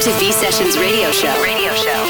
Welcome to V Sessions Radio Show. Radio Show.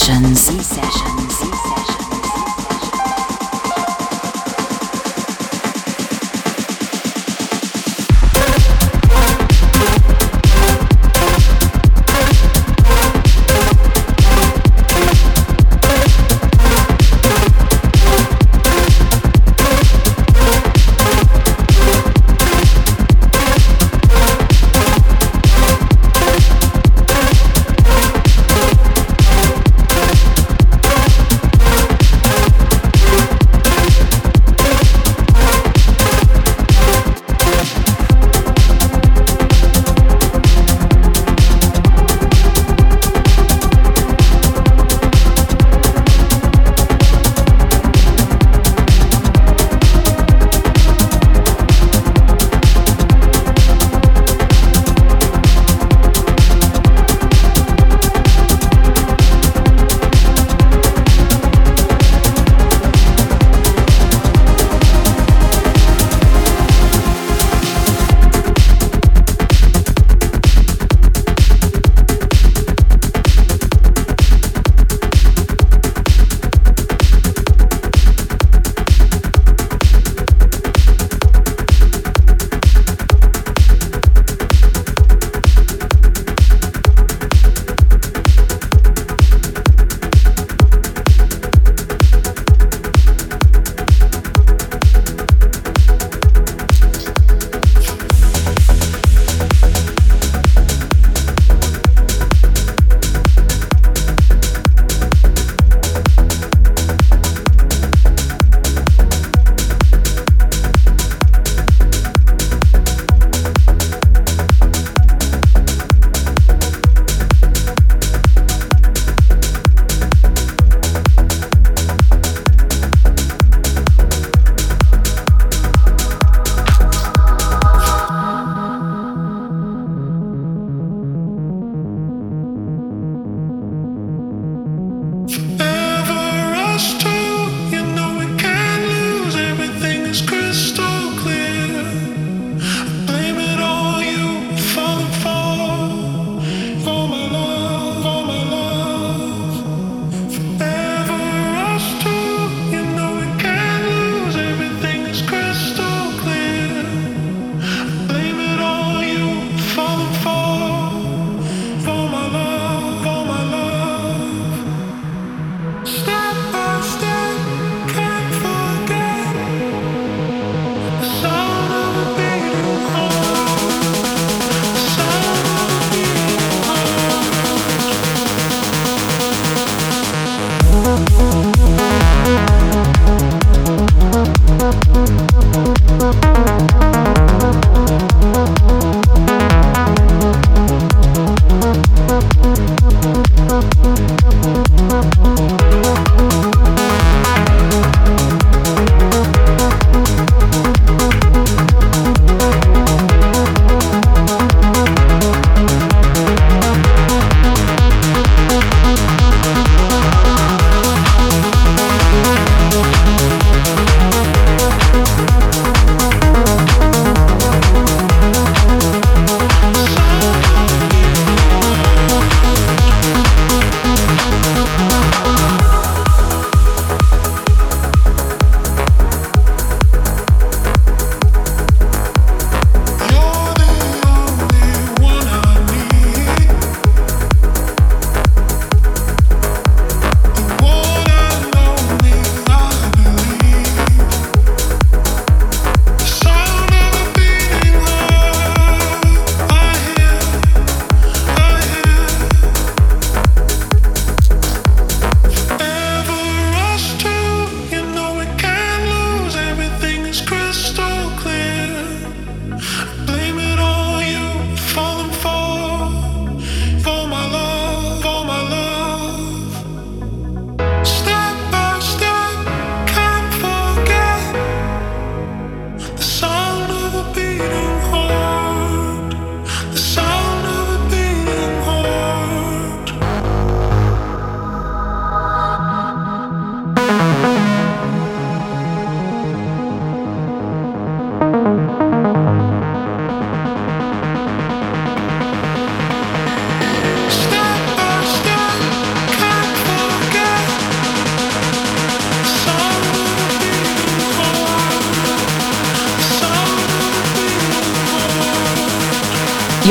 sessions.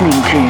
You're listening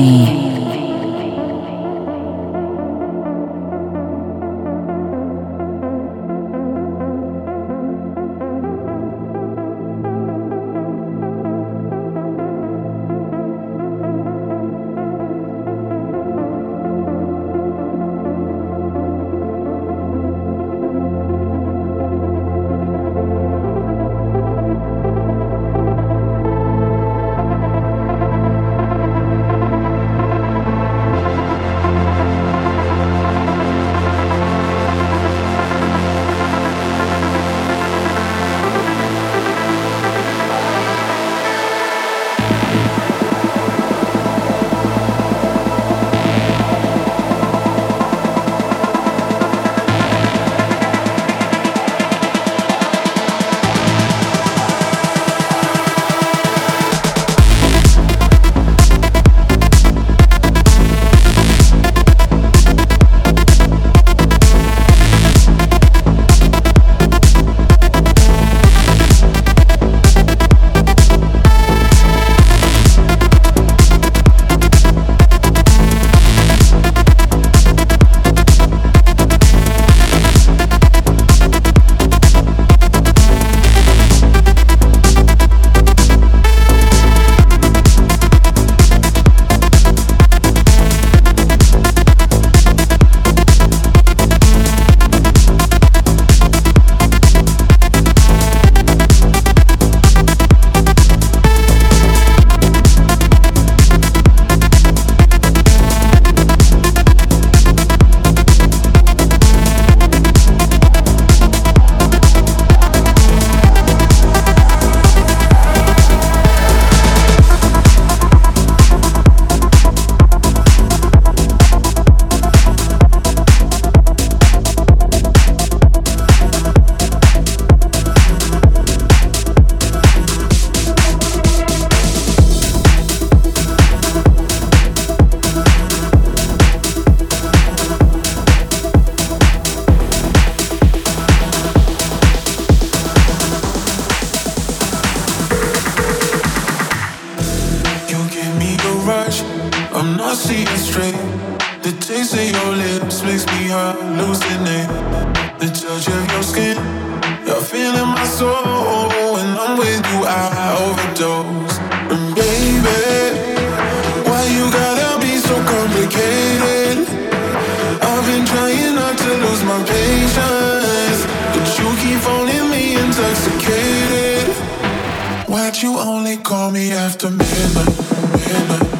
you only call me after midnight, midnight.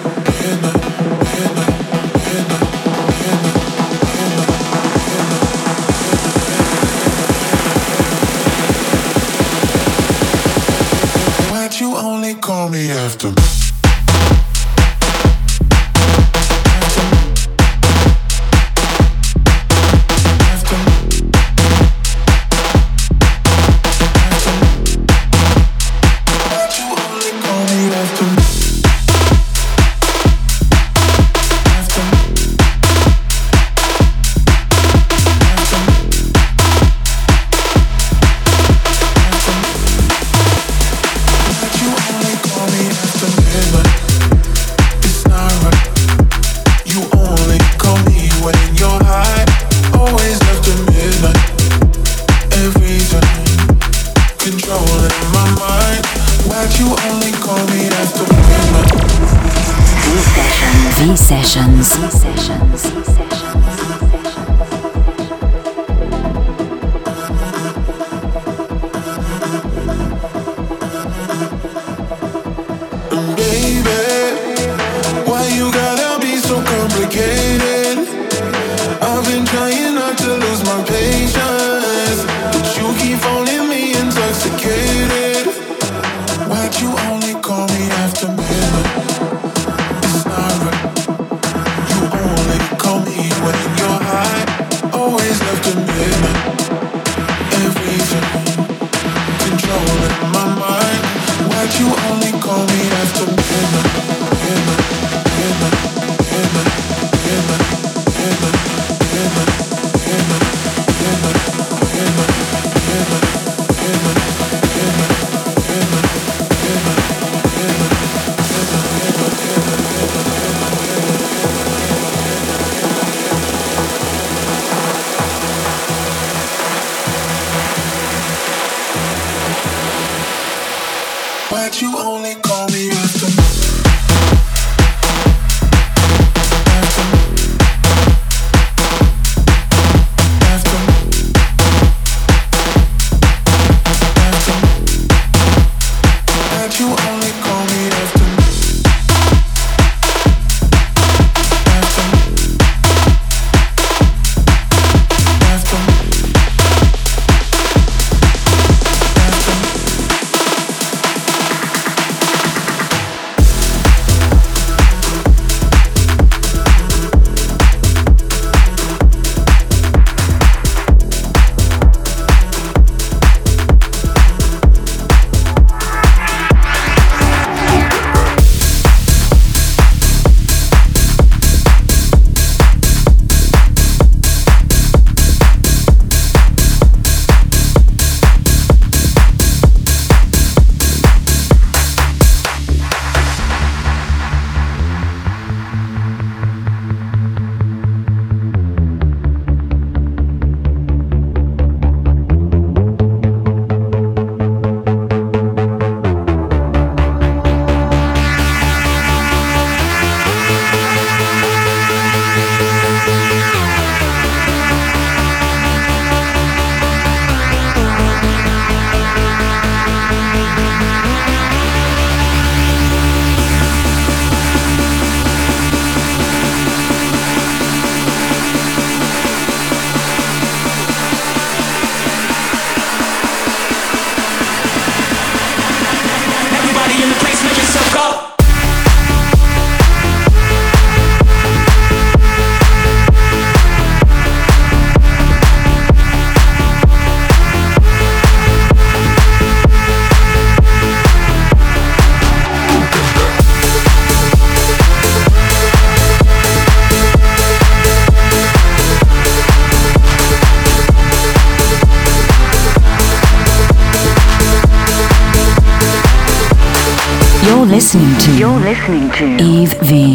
listening to Yves V.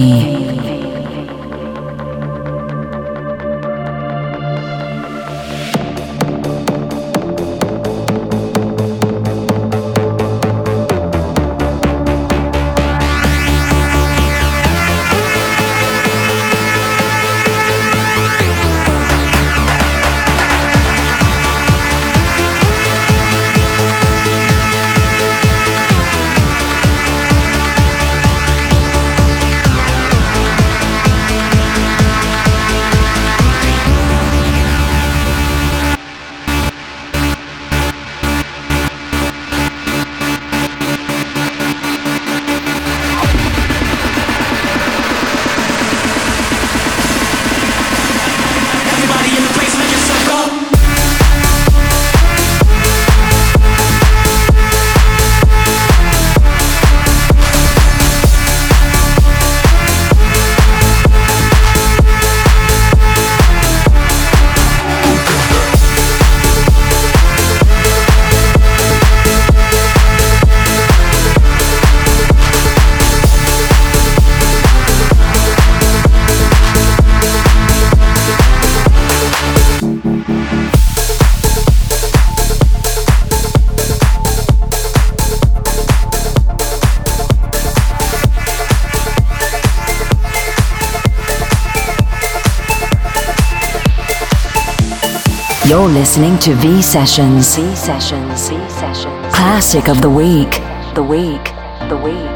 You're listening to V Sessions. V Sessions. V Sessions. Classic of the week. The week. The week.